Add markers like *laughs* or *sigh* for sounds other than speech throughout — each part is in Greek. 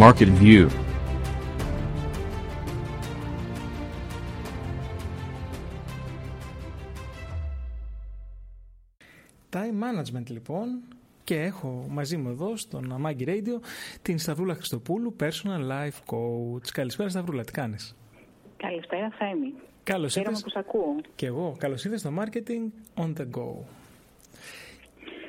Market View Time Management λοιπόν και έχω μαζί μου εδώ στον Amagi Radio την Σταυρούλα Χριστοπούλου, Personal Life Coach. Καλησπέρα Σταυρούλα, τι κάνεις; Καλησπέρα Θέμη. Καλώς ήρθες. που ακούω. Και εγώ. Καλώς ήρθες στο Marketing on the Go.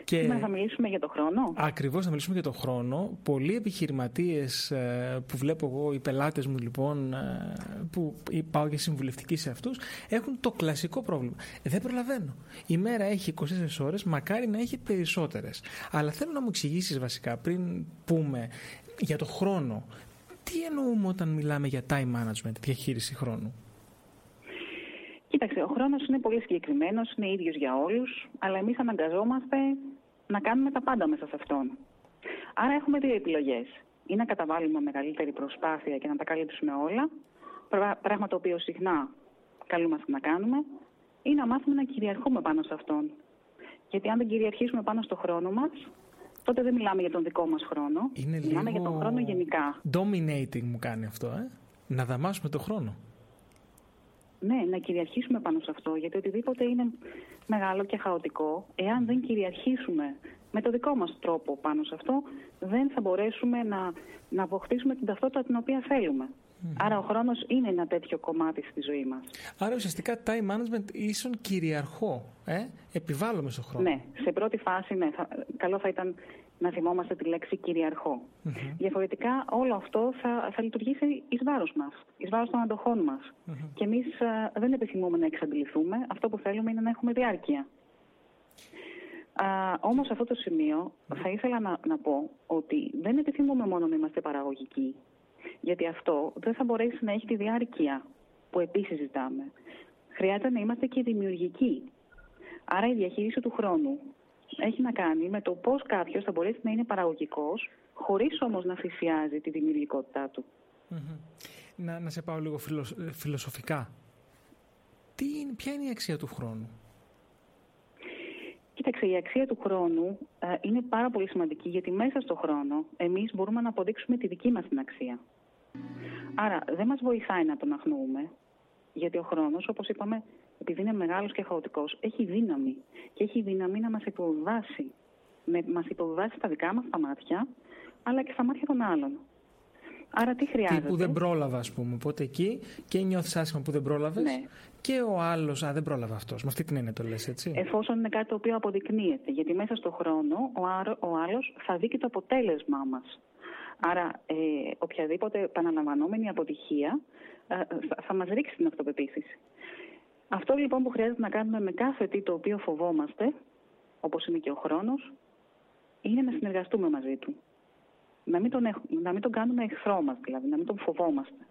Και... Σήμερα θα μιλήσουμε για το χρόνο. Ακριβώς θα μιλήσουμε για το χρόνο. Πολλοί επιχειρηματίες ε, που βλέπω εγώ, οι πελάτες μου λοιπόν, ε, που πάω για συμβουλευτική σε αυτούς, έχουν το κλασικό πρόβλημα. Δεν προλαβαίνω. Η μέρα έχει 24 ώρες, μακάρι να έχει περισσότερες. Αλλά θέλω να μου εξηγήσεις βασικά πριν πούμε για το χρόνο. Τι εννοούμε όταν μιλάμε για time management, διαχείριση χρόνου; Κοίταξε, ο χρόνος είναι πολύ συγκεκριμένος, είναι ίδιος για όλους, αλλά εμείς αναγκαζόμαστε να κάνουμε τα πάντα μέσα σε αυτόν. Άρα έχουμε δύο επιλογές. Ή να καταβάλουμε μεγαλύτερη προσπάθεια και να τα καλύψουμε όλα, πράγμα το οποίο συχνά καλούμαστε να κάνουμε, ή να μάθουμε να κυριαρχούμε πάνω σε αυτόν. Γιατί αν δεν κυριαρχήσουμε πάνω στο χρόνο μας, τότε δεν μιλάμε για τον δικό μας χρόνο. Είναι μιλάμε για τον χρόνο γενικά. Dominating μου κάνει αυτό, ε; Να δαμάσουμε τον χρόνο. Ναι, να κυριαρχήσουμε πάνω σε αυτό, γιατί οτιδήποτε είναι μεγάλο και χαοτικό, εάν δεν κυριαρχήσουμε με το δικό μας τρόπο πάνω σε αυτό, δεν θα μπορέσουμε να, να αποκτήσουμε την ταυτότητα την οποία θέλουμε. Άρα ο χρόνος είναι ένα τέτοιο κομμάτι στη ζωή μας. Άρα ουσιαστικά time management ίσον κυριαρχώ, ε; επιβάλλουμε στο χρόνο. Ναι, σε πρώτη φάση ναι, θα, καλό θα ήταν να θυμόμαστε τη λέξη κυριαρχώ. Διαφορετικά όλο αυτό θα, θα λειτουργήσει εις βάρος μας, εις βάρος των αντοχών μας. Και εμείς δεν επιθυμούμε να εξαντληθούμε, αυτό που θέλουμε είναι να έχουμε διάρκεια. Α, όμως σε αυτό το σημείο θα ήθελα να, να πω ότι δεν επιθυμούμε μόνο να είμαστε παραγωγικοί, γιατί αυτό δεν θα μπορέσει να έχει τη διάρκεια που επίσης ζητάμε. Χρειάζεται να είμαστε και δημιουργικοί. Άρα η διαχείριση του χρόνου έχει να κάνει με το πώς κάποιος θα μπορέσει να είναι παραγωγικός, χωρίς όμως να θυσιάζει τη δημιουργικότητά του. Να, να σε πάω λίγο φιλοσοφικά. Τι είναι, ποια είναι η αξία του χρόνου; Κοίταξε, η αξία του χρόνου ε, είναι πάρα πολύ σημαντική γιατί μέσα στο χρόνο εμείς μπορούμε να αποδείξουμε τη δική μας την αξία. Άρα δεν μας βοηθάει να τον αγνοούμε, γιατί ο χρόνος, όπως είπαμε, επειδή είναι μεγάλος και χαοτικός, έχει δύναμη. Και έχει δύναμη να μας υποβάσει. Με, μας υποβάσει στα δικά μας τα μάτια, αλλά και στα μάτια των άλλων. Άρα τι χρειάζεται; Τι που δεν πρόλαβα, ας πούμε. Οπότε εκεί και νιώθεις άσχημα που δεν πρόλαβες. Ναι. Και ο άλλος, α, δεν πρόλαβε αυτός. Με αυτή την έννοια το λες, έτσι. Εφόσον είναι κάτι το οποίο αποδεικνύεται. Γιατί μέσα στον χρόνο ο, ο άλλος θα δει και το αποτέλεσμά μας. Άρα, ε, οποιαδήποτε επαναλαμβανόμενη αποτυχία ε, θα, θα μας ρίξει την αυτοπεποίθηση. Αυτό λοιπόν που χρειάζεται να κάνουμε με κάθε τι το οποίο φοβόμαστε, όπως είναι και ο χρόνος, είναι να συνεργαστούμε μαζί του. Να μην τον, να μην τον κάνουμε εχθρό μας, δηλαδή, να μην τον φοβόμαστε.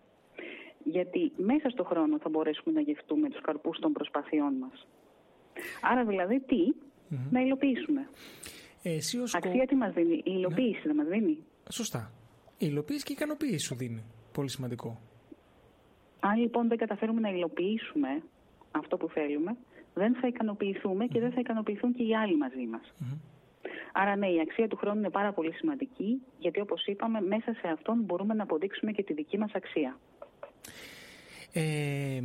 Γιατί μέσα στο χρόνο θα μπορέσουμε να γευτούμε τους καρπούς των προσπαθειών μας. Άρα δηλαδή τι, να υλοποιήσουμε. Εσύ ως Αξία τι μας δίνει, η υλοποίηση ναι. δεν μας δίνει; Σωστά. Η υλοποίηση και η ικανοποίηση σου δίνει. Πολύ σημαντικό. Αν λοιπόν δεν καταφέρουμε να υλοποιήσουμε αυτό που θέλουμε, δεν θα ικανοποιηθούμε και δεν θα ικανοποιηθούν και οι άλλοι μαζί μας. Άρα ναι, η αξία του χρόνου είναι πάρα πολύ σημαντική, γιατί όπως είπαμε, μέσα σε αυτόν μπορούμε να αποδείξουμε και τη δική μας αξία. Ε,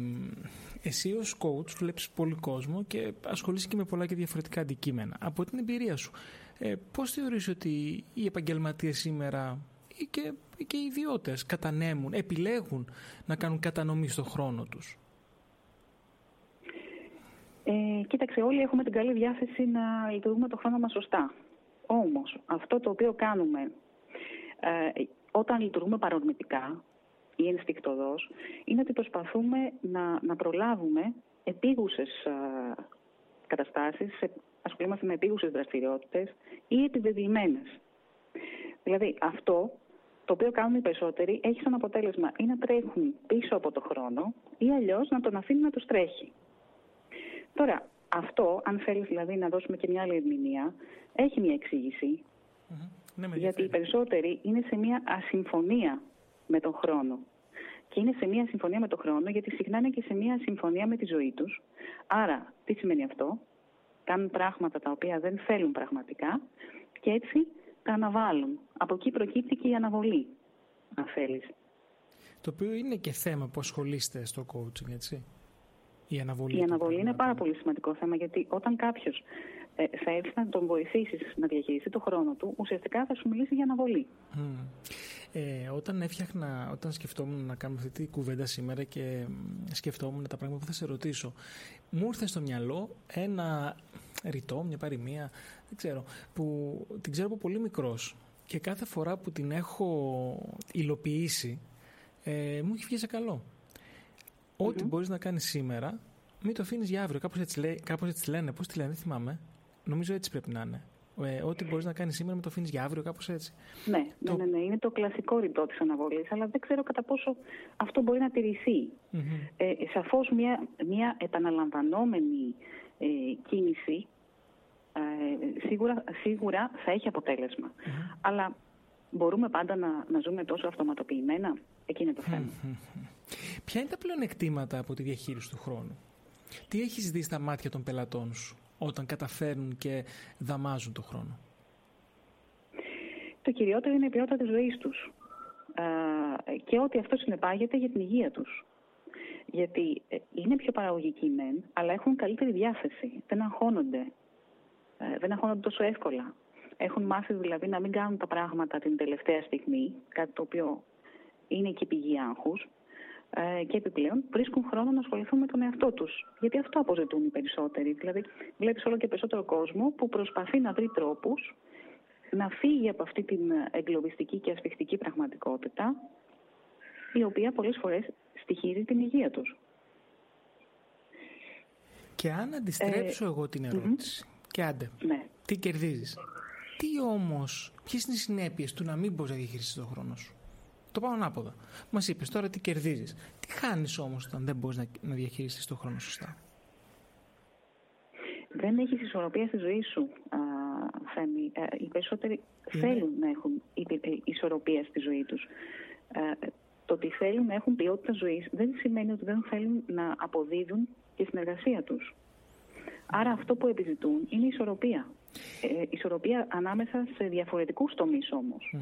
εσύ ως coach βλέπεις πολύ κόσμο και ασχολείσαι και με πολλά και διαφορετικά αντικείμενα. Από την εμπειρία σου, ε, πώς θεωρείς ότι οι επαγγελματίες σήμερα ή και, ή και οι ιδιώτες κατανέμουν, επιλέγουν να κάνουν κατανομή στον χρόνο τους; Ε, κοίταξε, όλοι έχουμε την καλή διάθεση να λειτουργούμε το χρόνο μας σωστά. Όμως, αυτό το οποίο κάνουμε ε, όταν λειτουργούμε παρορμητικά ή ενστικτοδός, είναι ότι προσπαθούμε να, να προλάβουμε επίγουσες ε, καταστάσεις, ασχολούμαστε με επίγουσες δραστηριότητες ή επιβεβαιημένες. Δηλαδή, αυτό το οποίο κάνουν οι περισσότεροι έχει σαν αποτέλεσμα ή να τρέχουν πίσω από το χρόνο ή αλλιώς να τον αφήνουν να τους τρέχει. Τώρα, αυτό, αν θέλεις δηλαδή να δώσουμε και μια άλλη ερμηνεία, έχει μια εξήγηση. Ναι, γιατί οι περισσότεροι είναι σε μια ασυμφωνία με τον χρόνο. Και είναι σε μια συμφωνία με τον χρόνο, γιατί συχνά είναι και σε μια συμφωνία με τη ζωή τους. Άρα, τι σημαίνει αυτό; Κάνουν πράγματα τα οποία δεν θέλουν πραγματικά και έτσι τα αναβάλουν. Από εκεί προκύπτει και η αναβολή. αν θέλεις. Το οποίο είναι και θέμα που ασχολείστε στο coaching, έτσι. Η αναβολή. Η αναβολή είναι πάρα πολύ σημαντικό θέμα γιατί όταν κάποιος ε, θα έρθει να τον βοηθήσεις να διαχειριστεί το χρόνο του, ουσιαστικά θα σου μιλήσει για αναβολή. Ε, όταν έφτιαχνα, όταν σκεφτόμουν να κάνουμε αυτή τη κουβέντα σήμερα και σκεφτόμουν τα πράγματα που θα σε ρωτήσω, μου ήρθε στο μυαλό ένα ρητό, μια παροιμία, δεν ξέρω, που την ξέρω από πολύ μικρός και κάθε φορά που την έχω υλοποιήσει ε, μου έχει βγει σε καλό. Ό,τι μπορείς να κάνεις σήμερα, μην το αφήνεις για αύριο. Κάπως έτσι, λέει, κάπως έτσι λένε. Πώς τη λένε, δεν θυμάμαι. Νομίζω έτσι πρέπει να είναι. Ε, ό,τι μπορείς να κάνεις σήμερα, με το αφήνεις για αύριο, κάπως έτσι. Ναι, το... ναι, ναι, ναι, είναι το κλασικό ρητό της αναβολής, αλλά δεν ξέρω κατά πόσο αυτό μπορεί να τηρηθεί. Mm-hmm. Ε, Σαφώς μια, μια επαναλαμβανόμενη ε, κίνηση ε, σίγουρα, σίγουρα θα έχει αποτέλεσμα. Αλλά μπορούμε πάντα να, να ζούμε τόσο αυτοματοποιημένα; Εκεί είναι το θέμα. Ποια είναι τα πλεονεκτήματα από τη διαχείριση του χρόνου; Τι έχεις δει στα μάτια των πελατών σου όταν καταφέρνουν και δαμάζουν το χρόνο; Το κυριότερο είναι η ποιότητα της ζωής τους και ό,τι αυτό συνεπάγεται για την υγεία τους. Γιατί ε, είναι πιο παραγωγικοί μεν, αλλά έχουν καλύτερη διάθεση. Δεν αγχώνονται. Ε, δεν αγχώνονται τόσο εύκολα. Έχουν μάθει δηλαδή να μην κάνουν τα πράγματα την τελευταία στιγμή, κάτι το οποίο είναι και πηγή άγχους. Ε, και επιπλέον βρίσκουν χρόνο να ασχοληθούν με τον εαυτό τους. Γιατί αυτό αποζητούν οι περισσότεροι. Δηλαδή, βλέπεις όλο και περισσότερο κόσμο που προσπαθεί να βρει τρόπους να φύγει από αυτή την εγκλωβιστική και ασφιχτική πραγματικότητα, η οποία πολλές φορές στοιχίζει την υγεία τους. Και αν αντιστρέψω ε, εγώ την ερωτηση και άντε, ναι. τι κερδίζεις, τι όμως, ποιες είναι οι συνέπειες του να μην μπορείς να διαχειριστείς τον χρόνο σου; Το πάω ανάποδα. Μας είπες τώρα τι κερδίζεις. Τι χάνεις όμως όταν δεν μπορείς να, να διαχειριστείς τον χρόνο σωστά; Δεν έχεις ισορροπία στη ζωή σου, α, Φέμι. Ε, οι περισσότεροι θέλουν να έχουν ε, ισορροπία στη ζωή τους. Ε, το ότι θέλουν να έχουν ποιότητα ζωής δεν σημαίνει ότι δεν θέλουν να αποδίδουν και στην εργασία τους. Άρα αυτό που επιζητούν είναι ισορροπία. Ε, ισορροπία ανάμεσα σε διαφορετικούς τομείς όμως.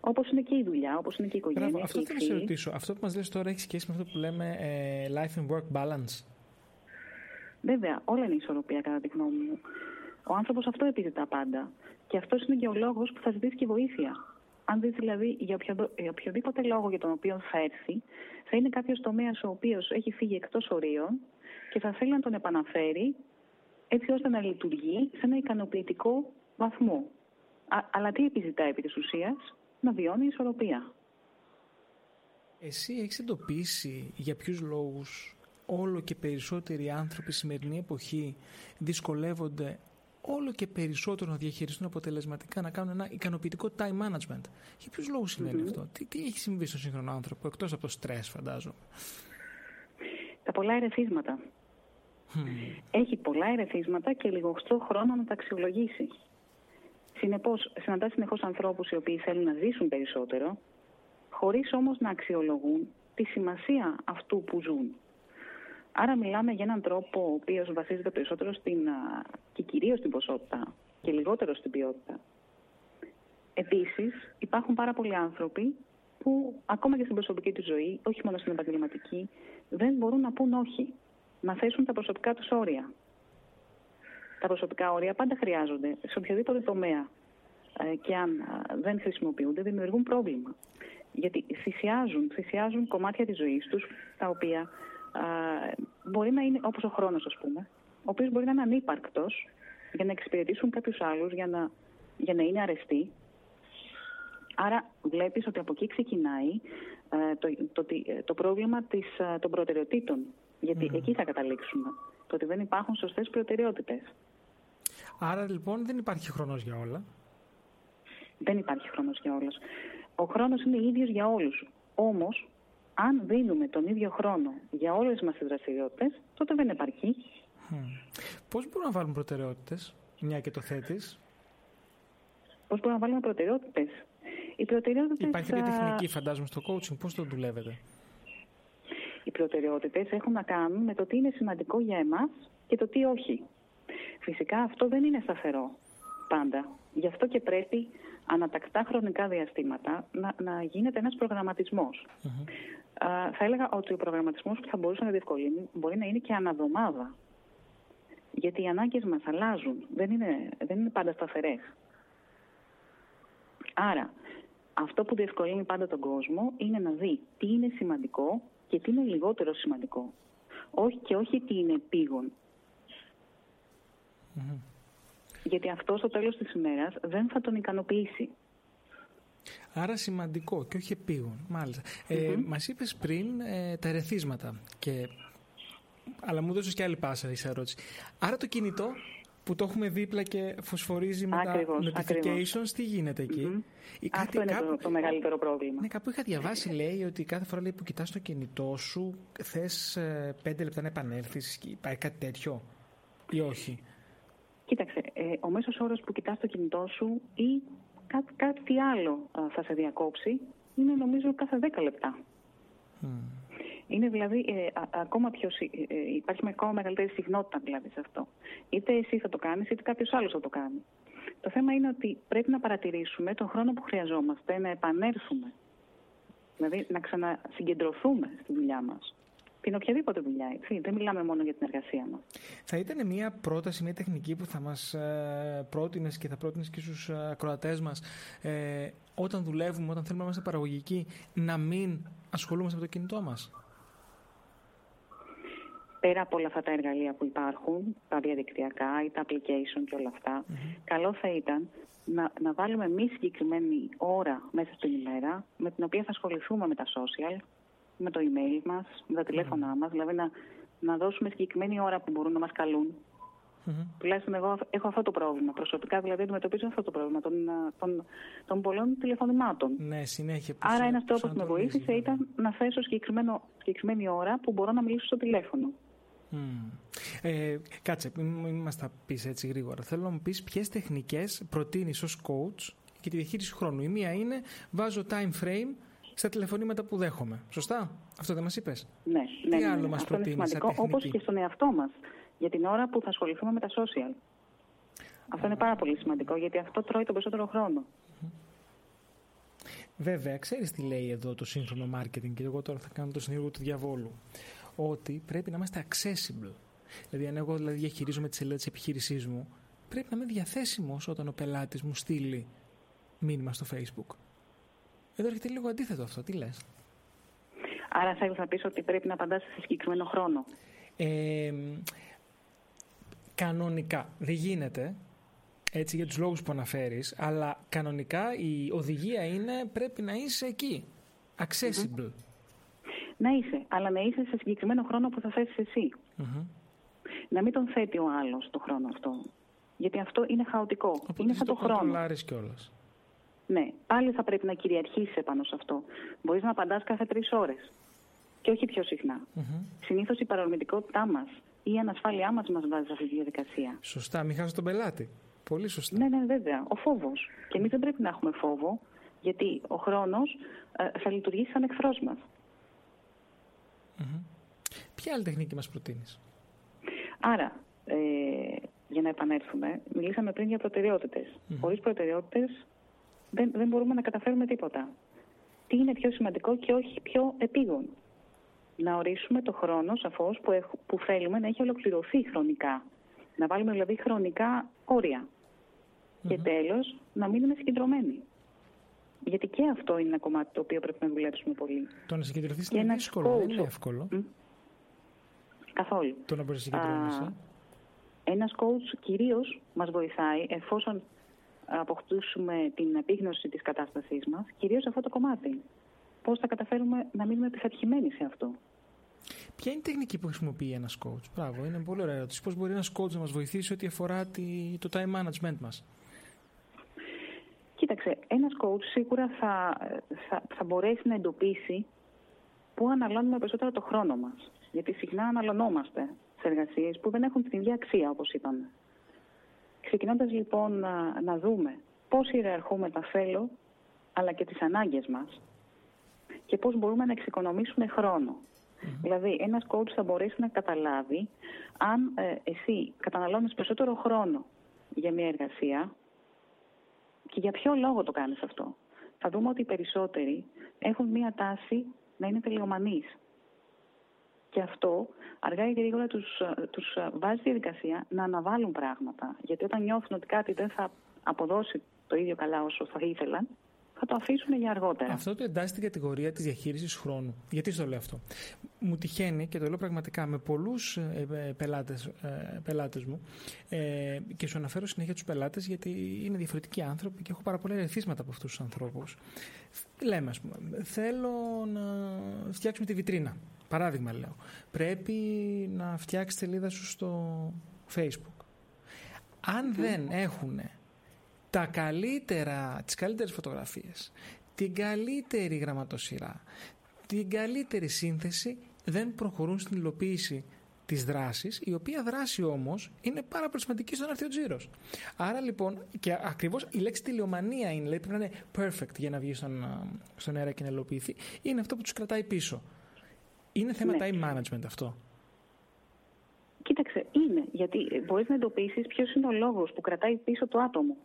Όπως είναι και η δουλειά, όπως είναι και η οικογένεια. Μπράβο, αυτό θέλω να σε ρωτήσω. Αυτό που μας λες τώρα έχει σχέση με αυτό που λέμε ε, life and work balance. Βέβαια, όλα είναι ισορροπία κατά τη γνώμη μου. Ο άνθρωπος αυτό επιζητά πάντα. Και αυτός είναι και ο λόγος που θα ζητήσει και βοήθεια. Αν δεις δηλαδή για, οποιοδήποτε λόγο για τον οποίο θα έρθει, θα είναι κάποιος τομέας ο οποίος έχει φύγει εκτός ορίων και θα θέλει να τον επαναφέρει έτσι ώστε να λειτουργεί σε ένα ικανοποιητικό βαθμό. Α, αλλά τι επιζητά επί της ουσίας, να βιώνει ισορροπία. Εσύ έχεις εντοπίσει για ποιους λόγους όλο και περισσότεροι άνθρωποι σημερινή εποχή δυσκολεύονται όλο και περισσότερο να διαχειριστούν αποτελεσματικά, να κάνουν ένα ικανοποιητικό time management; Για ποιους λόγους αυτό, τι, τι έχει συμβεί στον σύγχρονο άνθρωπο, εκτός από το στρε, φαντάζομαι; Τα πολλά ερεθίσματα. Έχει πολλά ερεθίσματα και λιγοστό χρόνο να τα αξιολογήσει. Συνεπώς, συναντά συνεχώς ανθρώπους οι οποίοι θέλουν να ζήσουν περισσότερο, χωρίς όμως να αξιολογούν τη σημασία αυτού που ζουν. Άρα, μιλάμε για έναν τρόπο ο οποίος βασίζεται περισσότερο στην, και κυρίως στην ποσότητα και λιγότερο στην ποιότητα. Επίσης, υπάρχουν πάρα πολλοί άνθρωποι που ακόμα και στην προσωπική τους ζωή, όχι μόνο στην επαγγελματική, δεν μπορούν να πούν όχι. Να θέσουν τα προσωπικά τους όρια τα προσωπικά όρια πάντα χρειάζονται σε οποιοδήποτε τομέα ε, και αν δεν χρησιμοποιούνται δημιουργούν πρόβλημα. Γιατί θυσιάζουν, θυσιάζουν κομμάτια της ζωής τους τα οποία μπορεί να είναι όπως ο χρόνος ας πούμε ο οποίος μπορεί να είναι ανύπαρκτος για να εξυπηρετήσουν κάποιους άλλους, για να, για να είναι αρεστοί. Άρα βλέπεις ότι από εκεί ξεκινάει ε, το, το, το, το πρόβλημα της, των προτεραιοτήτων. Γιατί εκεί θα καταλήξουμε. Το ότι δεν υπάρχουν σωστές προτεραιότητες. Άρα λοιπόν δεν υπάρχει χρόνος για όλα. Δεν υπάρχει χρόνος για όλα. Ο χρόνος είναι ίδιος για όλους. Όμως, αν δίνουμε τον ίδιο χρόνο για όλες μας τις δραστηριότητες, τότε δεν επαρκεί. Πώς μπορούμε να βάλουμε προτεραιότητες, μια και το θέτεις; Πώς μπορούμε να βάλουμε προτεραιότητες; Οι προτεραιότητες... Υπάρχει και τεχνική, φαντάζομαι, στο coaching. Πώς το δουλεύετε; Οι προτεραιότητες έχουν να κάνουν με το τι είναι σημαντικό για εμάς και το τι όχι. Φυσικά αυτό δεν είναι σταθερό πάντα. Γι' αυτό και πρέπει ανατακτά χρονικά διαστήματα να, να γίνεται ένας προγραμματισμός. θα έλεγα ότι ο προγραμματισμός που θα μπορούσε να διευκολύνει μπορεί να είναι και αναδομάδα. Γιατί οι ανάγκες μας αλλάζουν, δεν είναι, δεν είναι πάντα σταθερές. Άρα, αυτό που διευκολύνει πάντα τον κόσμο είναι να δει τι είναι σημαντικό και τι είναι λιγότερο σημαντικό. Όχι, και όχι τι είναι Γιατί αυτό στο τέλος της ημέρας δεν θα τον ικανοποιήσει. Άρα σημαντικό και όχι επίγον. Μάλιστα. Ε, μας είπες πριν ε, τα ερεθίσματα. Και... Αλλά μου δώσεις και άλλη πάσα η ερώτηση. Άρα το κινητό που το έχουμε δίπλα και φωσφορίζει με ακριβώς, τα notifications, τι γίνεται εκεί; Αυτό είναι το, το, μεγαλύτερο πρόβλημα. Ναι, κάπου είχα διαβάσει, λέει, ότι κάθε φορά λέει, που κοιτάς το κινητό σου, θες ε, πέντε λεπτά να επανέλθεις και πάει κάτι τέτοιο ή όχι; Κοίταξε, ε, ο μέσος όρος που κοιτάς το κινητό σου ή κάτι, κάτι άλλο θα σε διακόψει είναι νομίζω κάθε 10 λεπτά. Είναι δηλαδή ε, ακόμα πιο, ε, ε, υπάρχει με ακόμα μεγαλύτερη συχνότητα δηλαδή σε αυτό. Είτε εσύ θα το κάνεις, είτε κάποιος άλλος θα το κάνει. Το θέμα είναι ότι πρέπει να παρατηρήσουμε τον χρόνο που χρειαζόμαστε να επανέλθουμε. Δηλαδή να ξανασυγκεντρωθούμε στη δουλειά μας. Την οποιαδήποτε δουλειά, έτσι. Δεν μιλάμε μόνο για την εργασία μας. Θα ήταν μια πρόταση, μια τεχνική που θα μας ε, πρότεινες και θα πρότεινες και στους ακροατές μας ε, όταν δουλεύουμε, όταν θέλουμε να είμαστε παραγωγικοί, να μην ασχολούμαστε με το κινητό μας; Πέρα από όλα αυτά τα εργαλεία που υπάρχουν, τα διαδικτυακά ή τα application και όλα καλό θα ήταν να, να βάλουμε μη συγκεκριμένη ώρα μέσα στην ημέρα με την οποία θα ασχοληθούμε με τα social, με το email μας, με τα τηλέφωνά μας, δηλαδή να, να δώσουμε συγκεκριμένη ώρα που μπορούν να μας καλούν. Mm-hmm. Τουλάχιστον εγώ έχω αυτό το πρόβλημα. Προσωπικά δηλαδή αντιμετωπίζω αυτό το πρόβλημα των, των, των πολλών τηλεφωνημάτων. Ναι, συνέχεια. Άρα ένα τρόπο που με βοήθησε ήταν να θέσω συγκεκριμένη ώρα που μπορώ να μιλήσω στο τηλέφωνο. Ε, κάτσε, μην μας τα πεις έτσι γρήγορα. Θέλω να μου πεις ποιες τεχνικές προτείνεις ως coach για τη διαχείριση χρόνου. Η μία είναι βάζω time frame στα τηλεφωνήματα που δέχομαι. Σωστά, αυτό δεν μας είπες; Ναι, ναι. Τι ναι, άλλο ναι, μας προτείνεις. Είναι σημαντικό, όπως και στον εαυτό μας, για την ώρα που θα ασχοληθούμε με τα social. Αυτό είναι πάρα πολύ σημαντικό γιατί αυτό τρώει τον περισσότερο χρόνο. Βέβαια, ξέρεις τι λέει εδώ το σύγχρονο marketing και εγώ τώρα θα κάνω το συνήγορο του διαβόλου ότι πρέπει να είμαστε accessible. Δηλαδή, αν εγώ δηλαδή, διαχειρίζομαι τη σελίδα της επιχείρησής μου, πρέπει να είμαι διαθέσιμος όταν ο πελάτης μου στείλει μήνυμα στο Facebook. Εδώ έρχεται λίγο αντίθετο αυτό. Τι λες; Άρα θέλει να πεις ότι πρέπει να απαντάς σε συγκεκριμένο χρόνο. Ε, κανονικά. Δεν γίνεται έτσι για τους λόγους που αναφέρεις, αλλά κανονικά η οδηγία είναι πρέπει να είσαι εκεί. Accessible να είσαι, αλλά να είσαι σε συγκεκριμένο χρόνο που θα θέσει εσύ. Να μην τον θέτει ο άλλος το χρόνο αυτό. Γιατί αυτό είναι χαοτικό. Οπότε είναι σαν το, το χρόνο. κιόλας. Ναι, πάλι θα πρέπει να κυριαρχήσει επάνω σε αυτό. Μπορείς να απαντάς κάθε τρεις ώρες. Και όχι πιο συχνά. Mm-hmm. Συνήθως η παρορμητικότητά μας ή η ανασφάλειά μας μας βάζει σε αυτή τη διαδικασία. Σωστά, μην χάσει τον πελάτη. Πολύ σωστά. Ναι, ναι, βέβαια. Ο φόβος. Και εμείς δεν πρέπει να έχουμε φόβο, γιατί ο χρόνος ε, θα λειτουργήσει σαν εχθρός μας. Ποια άλλη τεχνική μας προτείνεις; Άρα, ε, για να επανέλθουμε, μιλήσαμε πριν για προτεραιότητες. Mm-hmm. Χωρίς προτεραιότητες δεν, δεν μπορούμε να καταφέρουμε τίποτα. Τι είναι πιο σημαντικό και όχι πιο επίγον. Να ορίσουμε το χρόνο, σαφώς, που, που θέλουμε να έχει ολοκληρωθεί χρονικά. Να βάλουμε δηλαδή χρονικά Και τέλος, να μείνουμε συγκεντρωμένοι. Γιατί και αυτό είναι ένα κομμάτι το οποίο πρέπει να δουλέψουμε πολύ. Το να συγκεντρωθείς είναι δύσκολο, δεν είναι εύκολο. Καθόλου. Το να μπορείς να συγκεντρωθεί. Ένας coach κυρίως μας βοηθάει εφόσον αποκτήσουμε την επίγνωση της κατάστασής μας, κυρίως αυτό το κομμάτι. Πώς θα καταφέρουμε να μείνουμε πειθαρχημένοι σε αυτό; Ποια είναι η τεχνική που χρησιμοποιεί ένας coach; Μπράβο, είναι πολύ ωραία ερώτηση. Πώς μπορεί ένας coach να μας βοηθήσει ό,τι αφορά το time management μας; Κοίταξε, ένας coach σίγουρα θα, θα, θα μπορέσει να εντοπίσει πού αναλώνουμε περισσότερο το χρόνο μας. Γιατί συχνά αναλωνόμαστε σε εργασίες που δεν έχουν την ίδια αξία, όπως είπαμε. Ξεκινώντας λοιπόν να, να δούμε πώς ιεραρχούμε τα θέλω, αλλά και τις ανάγκες μας και πώς μπορούμε να εξοικονομήσουμε χρόνο. Δηλαδή, ένας coach θα μπορέσει να καταλάβει αν ε, εσύ καταναλώνεις περισσότερο χρόνο για μια εργασία Και για ποιο λόγο το κάνεις αυτό. Θα δούμε ότι οι περισσότεροι έχουν μία τάση να είναι τελειομανείς. Και αυτό αργά ή γρήγορα τους, τους βάζει στη διαδικασία να αναβάλουν πράγματα. Γιατί όταν νιώθουν ότι κάτι δεν θα αποδώσει το ίδιο καλά όσο θα ήθελαν, θα το αφήσουν για αργότερα. Αυτό το εντάσσει στην κατηγορία της διαχείρισης χρόνου. Γιατί στο λέω αυτό; Μου τυχαίνει και το λέω πραγματικά με πολλούς ε, πελάτες ε, πελάτες μου ε, και σου αναφέρω συνέχεια τους πελάτες γιατί είναι διαφορετικοί άνθρωποι και έχω πάρα πολλά ερεθίσματα από αυτούς τους ανθρώπους. Λέμε, ας πούμε, θέλω να φτιάξουμε τη βιτρίνα. Παράδειγμα λέω. Πρέπει να φτιάξει σελίδα σου στο Facebook. Αν δεν έχουν τα καλύτερα, τις καλύτερες φωτογραφίες, την καλύτερη γραμματοσυρά, την καλύτερη σύνθεση δεν προχωρούν στην υλοποίηση της δράσης, η οποία δράση όμως είναι πάρα πολύ σημαντική στον άρθιο τζίρος. Άρα λοιπόν, και ακριβώς η λέξη τηλεομανία είναι, δηλαδή πρέπει να είναι perfect για να βγει στον, στον αέρα και να υλοποιηθεί, είναι αυτό που τους κρατάει πίσω. Είναι θέμα ναι. time management αυτό. Κοίταξε, είναι. Γιατί μπορείς να εντοπίσεις ποιος είναι ο λόγος που κρατάει πίσω το άτομο.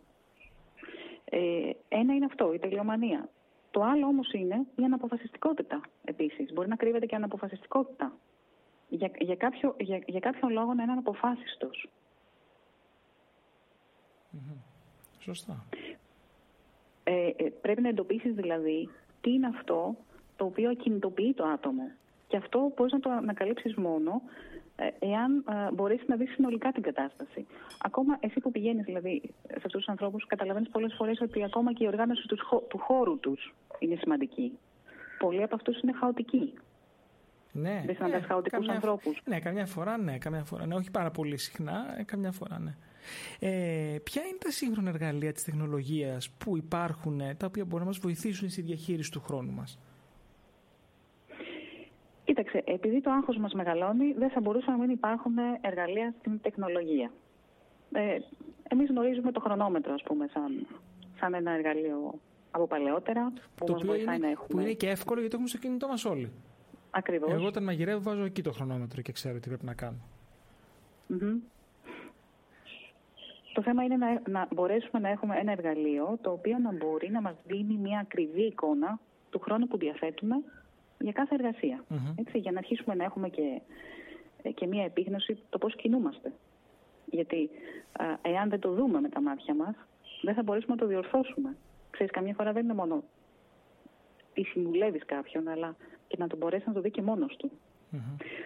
Ε, ένα είναι αυτό, η τελειομανία. Το άλλο όμως είναι η αναποφασιστικότητα επίσης. Μπορεί να κρύβεται και αναποφασιστικότητα. Για, για, κάποιο, για, για κάποιον λόγο να είναι αναποφάσιστος. Σωστά. Ε, ε, πρέπει να εντοπίσεις δηλαδή τι είναι αυτό το οποίο ακινητοποιεί το άτομο. Και αυτό μπορείς να το ανακαλύψεις μόνο ε, εάν ε, μπορέσει να δεις συνολικά την κατάσταση. Ακόμα εσύ που πηγαίνεις δηλαδή σε αυτούς τους ανθρώπους, καταλαβαίνεις πολλές φορές ότι ακόμα και η οργάνωση τους, του χώρου τους είναι σημαντική. Πολλοί από αυτούς είναι χαοτικοί. Ναι, Δεν συναντάς ναι, χαοτικούς ανθρώπους. Ναι, καμιά φορά ναι, καμιά φορά. Ναι, όχι πάρα πολύ συχνά, ε, καμιά φορά ναι. Ε, ποια είναι τα σύγχρονα εργαλεία της τεχνολογίας που υπάρχουν, τα οποία μπορούν να μας βοηθήσουν στη διαχείριση του χρόνου μας; Κοίταξε, επειδή το άγχος μας μεγαλώνει, δεν θα μπορούσαν να μην υπάρχουν εργαλεία στην τεχνολογία. Ε, εμείς γνωρίζουμε το χρονόμετρο, ας πούμε, σαν, σαν ένα εργαλείο από παλαιότερα, που το μας βοηθάει είναι, να έχουμε... Που είναι και εύκολο γιατί έχουμε στο κινητό μας όλοι. Ακριβώς. Εγώ όταν μαγειρεύω βάζω εκεί το χρονόμετρο και ξέρω τι πρέπει να κάνω. Το θέμα είναι να, να μπορέσουμε να έχουμε ένα εργαλείο το οποίο να μπορεί να μας δίνει μια ακριβή εικόνα του χρόνου που διαθέτουμε για κάθε Έτσι, για να αρχίσουμε να έχουμε και, ε, και μία επίγνωση το πώς κινούμαστε. Γιατί εάν δεν το δούμε με τα μάτια μας, δεν θα μπορέσουμε να το διορθώσουμε. Ξέρεις, καμιά φορά δεν είναι μόνο τι συμβουλεύεις κάποιον, αλλά και να το μπορέσει να το δει και μόνος του.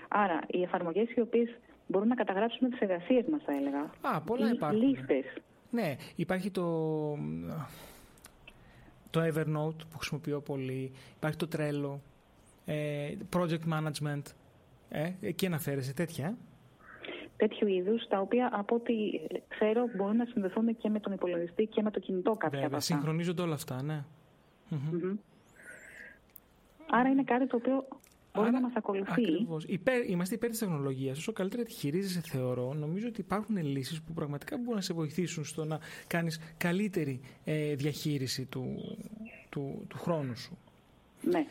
Άρα, οι εφαρμογές οι οποίες μπορούν να καταγράψουν τις εργασίες μας, θα έλεγα. Α, πολλά υπάρχουν. Λίστες. Ναι, υπάρχει το, το Evernote που χρησιμοποιώ πολύ, υπάρχει το Trello, ε, project management. Ε, εκεί αναφέρεσαι τέτοια. Ε; Τέτοιου είδους, τα οποία από ό,τι ξέρω μπορούν να συνδεθούν και με τον υπολογιστή και με το κινητό κάποια Βέβαια, συγχρονίζονται όλα αυτά, ναι. Άρα είναι κάτι το οποίο μπορεί να μας ακολουθεί. Ακριβώς. Υπέρ, είμαστε υπέρ της τεχνολογίας. Όσο καλύτερα τη χειρίζεσαι, θεωρώ, νομίζω ότι υπάρχουν λύσεις που πραγματικά μπορούν να σε βοηθήσουν στο να κάνεις καλύτερη ε, διαχείριση του, του, του χρόνου σου. Ναι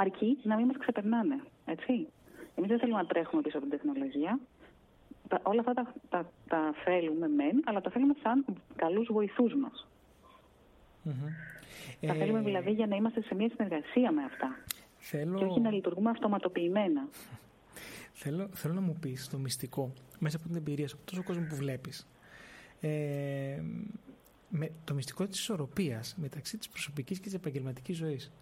αρκεί να μην μας ξεπερνάνε. Έτσι. Εμείς δεν θέλουμε να τρέχουμε πίσω από την τεχνολογία. Τα, όλα αυτά τα, τα, τα θέλουμε μεν, αλλά τα θέλουμε σαν καλούς βοηθούς μας. Mm-hmm. Τα ε... θέλουμε δηλαδή για να είμαστε σε μια συνεργασία με αυτά. Θέλω... Και όχι να λειτουργούμε αυτοματοποιημένα. Θέλω, θέλω να μου πεις το μυστικό, μέσα από την εμπειρία σου, από τόσο κόσμο που βλέπεις. Ε, με το μυστικό της ισορροπίας μεταξύ της προσωπικής και της επαγγελματικής ζωής.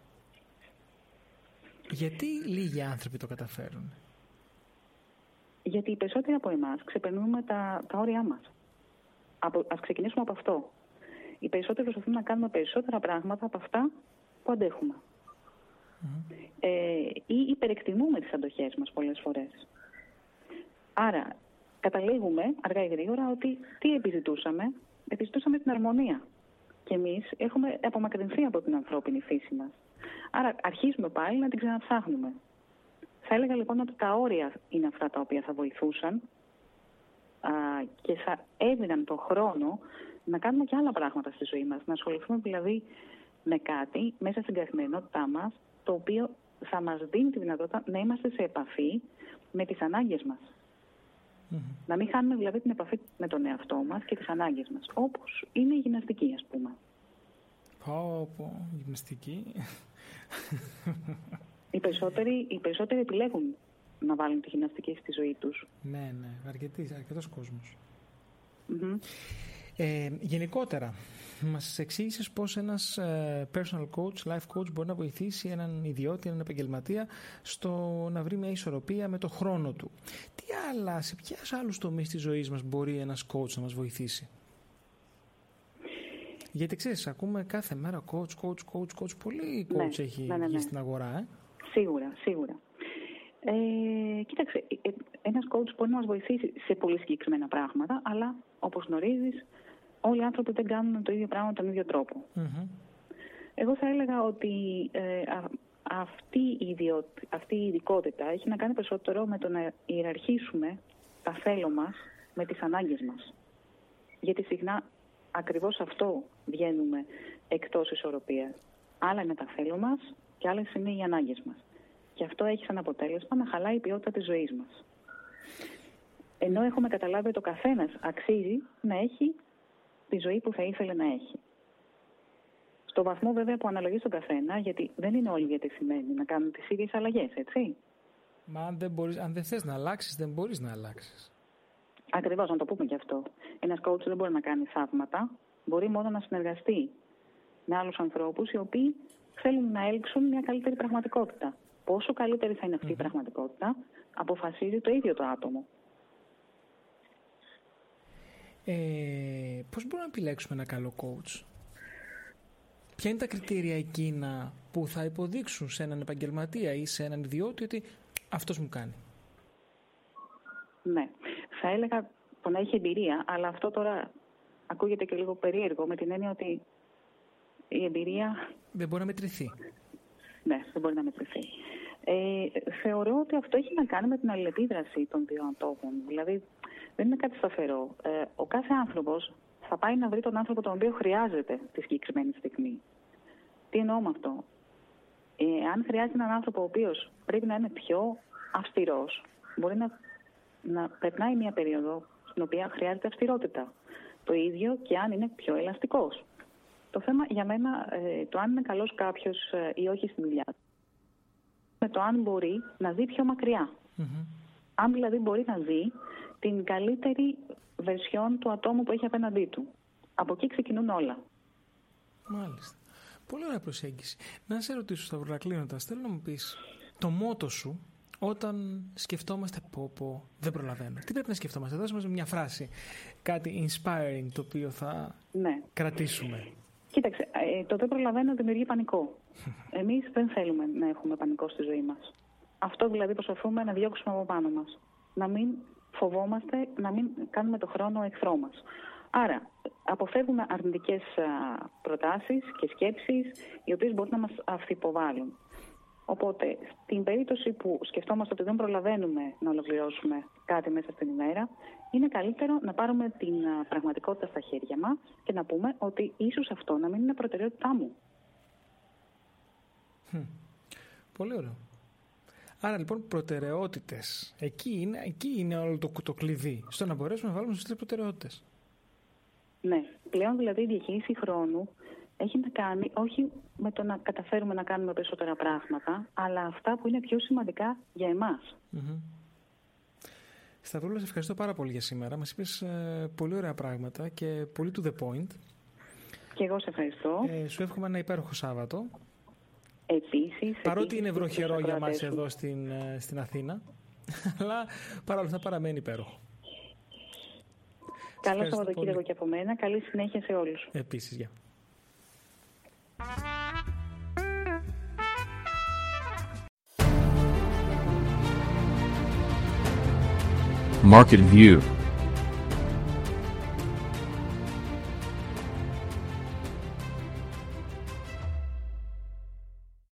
Γιατί λίγοι άνθρωποι το καταφέρουν; Γιατί οι περισσότεροι από εμάς ξεπερνούμε τα, τα όρια μας. Α ξεκινήσουμε από αυτό. Οι περισσότεροι προσπαθούν να κάνουμε περισσότερα πράγματα από αυτά που αντέχουμε. Ε, ή υπερεκτιμούμε τις αντοχές μας πολλές φορές. Άρα, καταλήγουμε αργά ή γρήγορα ότι τι επιζητούσαμε; Επιζητούσαμε την αρμονία. Και εμείς έχουμε απομακρυνθεί από την ανθρώπινη φύση μας. Άρα αρχίζουμε πάλι να την ξαναψάχνουμε. Θα έλεγα λοιπόν ότι τα όρια είναι αυτά τα οποία θα βοηθούσαν α, και θα έδιναν το χρόνο να κάνουμε και άλλα πράγματα στη ζωή μας. Να ασχοληθούμε δηλαδή με κάτι μέσα στην καθημερινότητά μας το οποίο θα μας δίνει τη δυνατότητα να είμαστε σε επαφή με τις ανάγκες μας. Να μην χάνουμε δηλαδή την επαφή με τον εαυτό μας και τις ανάγκες μας. Όπως είναι η γυμναστική ας πούμε. Πω, πω, γυμναστική. Οι περισσότεροι, οι περισσότεροι επιλέγουν να βάλουν τη γυμναστική στη ζωή τους. Ναι, ναι, αρκετοί, αρκετός Ε, γενικότερα, μας εξήγησες πώς ένας ε, personal coach, life coach μπορεί να βοηθήσει έναν ιδιώτη, έναν επαγγελματία στο να βρει μια ισορροπία με το χρόνο του. Τι άλλα, σε ποιες άλλους τομείς της ζωής μας μπορεί ένας coach να μας βοηθήσει; Γιατί ξέρεις, ακούμε κάθε μέρα coach, coach, coach, coach. Πολύ ναι, coach έχει ναι, ναι, ναι. στην αγορά, ε. Σίγουρα, σίγουρα. Ε, κοίταξε, ε, ένας coach μπορεί να μας βοηθήσει σε πολύ συγκεκριμένα πράγματα, αλλά όπως γνωρίζεις, όλοι οι άνθρωποι δεν κάνουν το ίδιο πράγμα τον ίδιο Εγώ θα έλεγα ότι ε, αυτή, η αυτή η ειδικότητα έχει να κάνει περισσότερο με το να ιεραρχήσουμε τα θέλω μας με τις ανάγκες μας. Γιατί συχνά ακριβώς αυτό βγαίνουμε εκτός ισορροπίας. Άλλα είναι τα θέλω μας και άλλες είναι οι ανάγκες μας. Και αυτό έχει σαν αποτέλεσμα να χαλάει η ποιότητα της ζωής μας. Ενώ έχουμε καταλάβει ότι ο καθένας αξίζει να έχει τη ζωή που θα ήθελε να έχει. Στο βαθμό βέβαια που αναλογείς στον καθένα, γιατί δεν είναι όλοι διατεθειμένοι να κάνουν τις ίδιες αλλαγές, έτσι. Μα αν δεν, μπορείς, αν δεν θες να αλλάξεις, δεν μπορείς να αλλάξεις. Ακριβώς, να το πούμε και αυτό. Ένας coach δεν μπορεί να κάνει θαύματα. Μπορεί μόνο να συνεργαστεί με άλλους ανθρώπους οι οποίοι θέλουν να έλξουν μια καλύτερη πραγματικότητα. Πόσο καλύτερη θα είναι αυτή η πραγματικότητα, αποφασίζει το ίδιο το άτομο. Ε, πώς μπορούμε να επιλέξουμε ένα καλό coach? Ποια είναι τα κριτήρια εκείνα που θα υποδείξουν σε έναν επαγγελματία ή σε έναν ιδιώτη ότι αυτός μου κάνει; Ναι. Θα έλεγα το να έχει εμπειρία, αλλά αυτό τώρα ακούγεται και λίγο περίεργο με την έννοια ότι η εμπειρία... Δεν μπορεί να μετρηθεί. Ναι, δεν μπορεί να μετρηθεί. Ε, θεωρώ ότι αυτό έχει να κάνει με την αλληλεπίδραση των δύο ανθρώπων. Δηλαδή, δεν είναι κάτι σταθερό. Ε, ο κάθε άνθρωπος θα πάει να βρει τον άνθρωπο τον οποίο χρειάζεται τη συγκεκριμένη στιγμή. Τι εννοώ με αυτό; Ε, αν χρειάζεται έναν άνθρωπο ο οποίος πρέπει να είναι πιο αυστηρός, μπορεί να, να περνάει μια περίοδο στην οποία χρειάζεται αυστηρότητα. Το ίδιο και αν είναι πιο ελαστικός. Το θέμα για μένα, ε, το αν είναι καλός κάποιος ε, ή όχι στη δουλειά με το αν μπορεί να δει πιο μακριά. Αν δηλαδή μπορεί να δει την καλύτερη βερσιόν του ατόμου που έχει απέναντί του. Από εκεί ξεκινούν όλα. Μάλιστα. Πολύ ωραία προσέγγιση. Να σε ρωτήσω, Σταυρούλα, κλείνοντα, θέλω να μου πεις το μότο σου όταν σκεφτόμαστε πω πω, δεν προλαβαίνω. Τι πρέπει να σκεφτόμαστε, δώσουμε μια φράση, κάτι inspiring το οποίο θα ναι. κρατήσουμε. Κοίταξε, ε, το δεν προλαβαίνω δημιουργεί πανικό. Εμείς δεν θέλουμε να έχουμε πανικό στη ζωή μας. Αυτό δηλαδή προσπαθούμε να διώξουμε από πάνω μας. Να μην φοβόμαστε, να μην κάνουμε το χρόνο εχθρό μας. Άρα, αποφεύγουμε αρνητικές προτάσεις και σκέψεις, οι οποίες μπορούν να μας αυθυποβάλλουν. Οπότε, στην περίπτωση που σκεφτόμαστε ότι δεν προλαβαίνουμε να ολοκληρώσουμε κάτι μέσα στην ημέρα, είναι καλύτερο να πάρουμε την πραγματικότητα στα χέρια μας και να πούμε ότι ίσως αυτό να μην είναι προτεραιότητά μου. Πολύ ωραίο. Άρα λοιπόν προτεραιότητες. Εκεί είναι, εκεί είναι όλο το, το κλειδί. Στο να μπορέσουμε να βάλουμε σωστές προτεραιότητες. Ναι. Πλέον δηλαδή η διαχείριση χρόνου έχει να κάνει όχι με το να καταφέρουμε να κάνουμε περισσότερα πράγματα, αλλά αυτά που είναι πιο σημαντικά για εμάς. Mm-hmm. Σταυρούλα, σε ευχαριστώ πάρα πολύ για σήμερα. Μας είπες ε, πολύ ωραία πράγματα και πολύ to the point. Και εγώ σε ευχαριστώ. Ε, σου εύχομαι ένα υπέροχο Σάββατο. Επίσης. Παρότι είναι βροχερό για μας εδώ στην, ε, στην Αθήνα, *laughs* αλλά παρόλο αυτά παραμένει υπέροχο. Καλό Σαββατοκύριακο και από μένα. Καλή συνέχεια σε όλους. Επίσης, γεια. Market View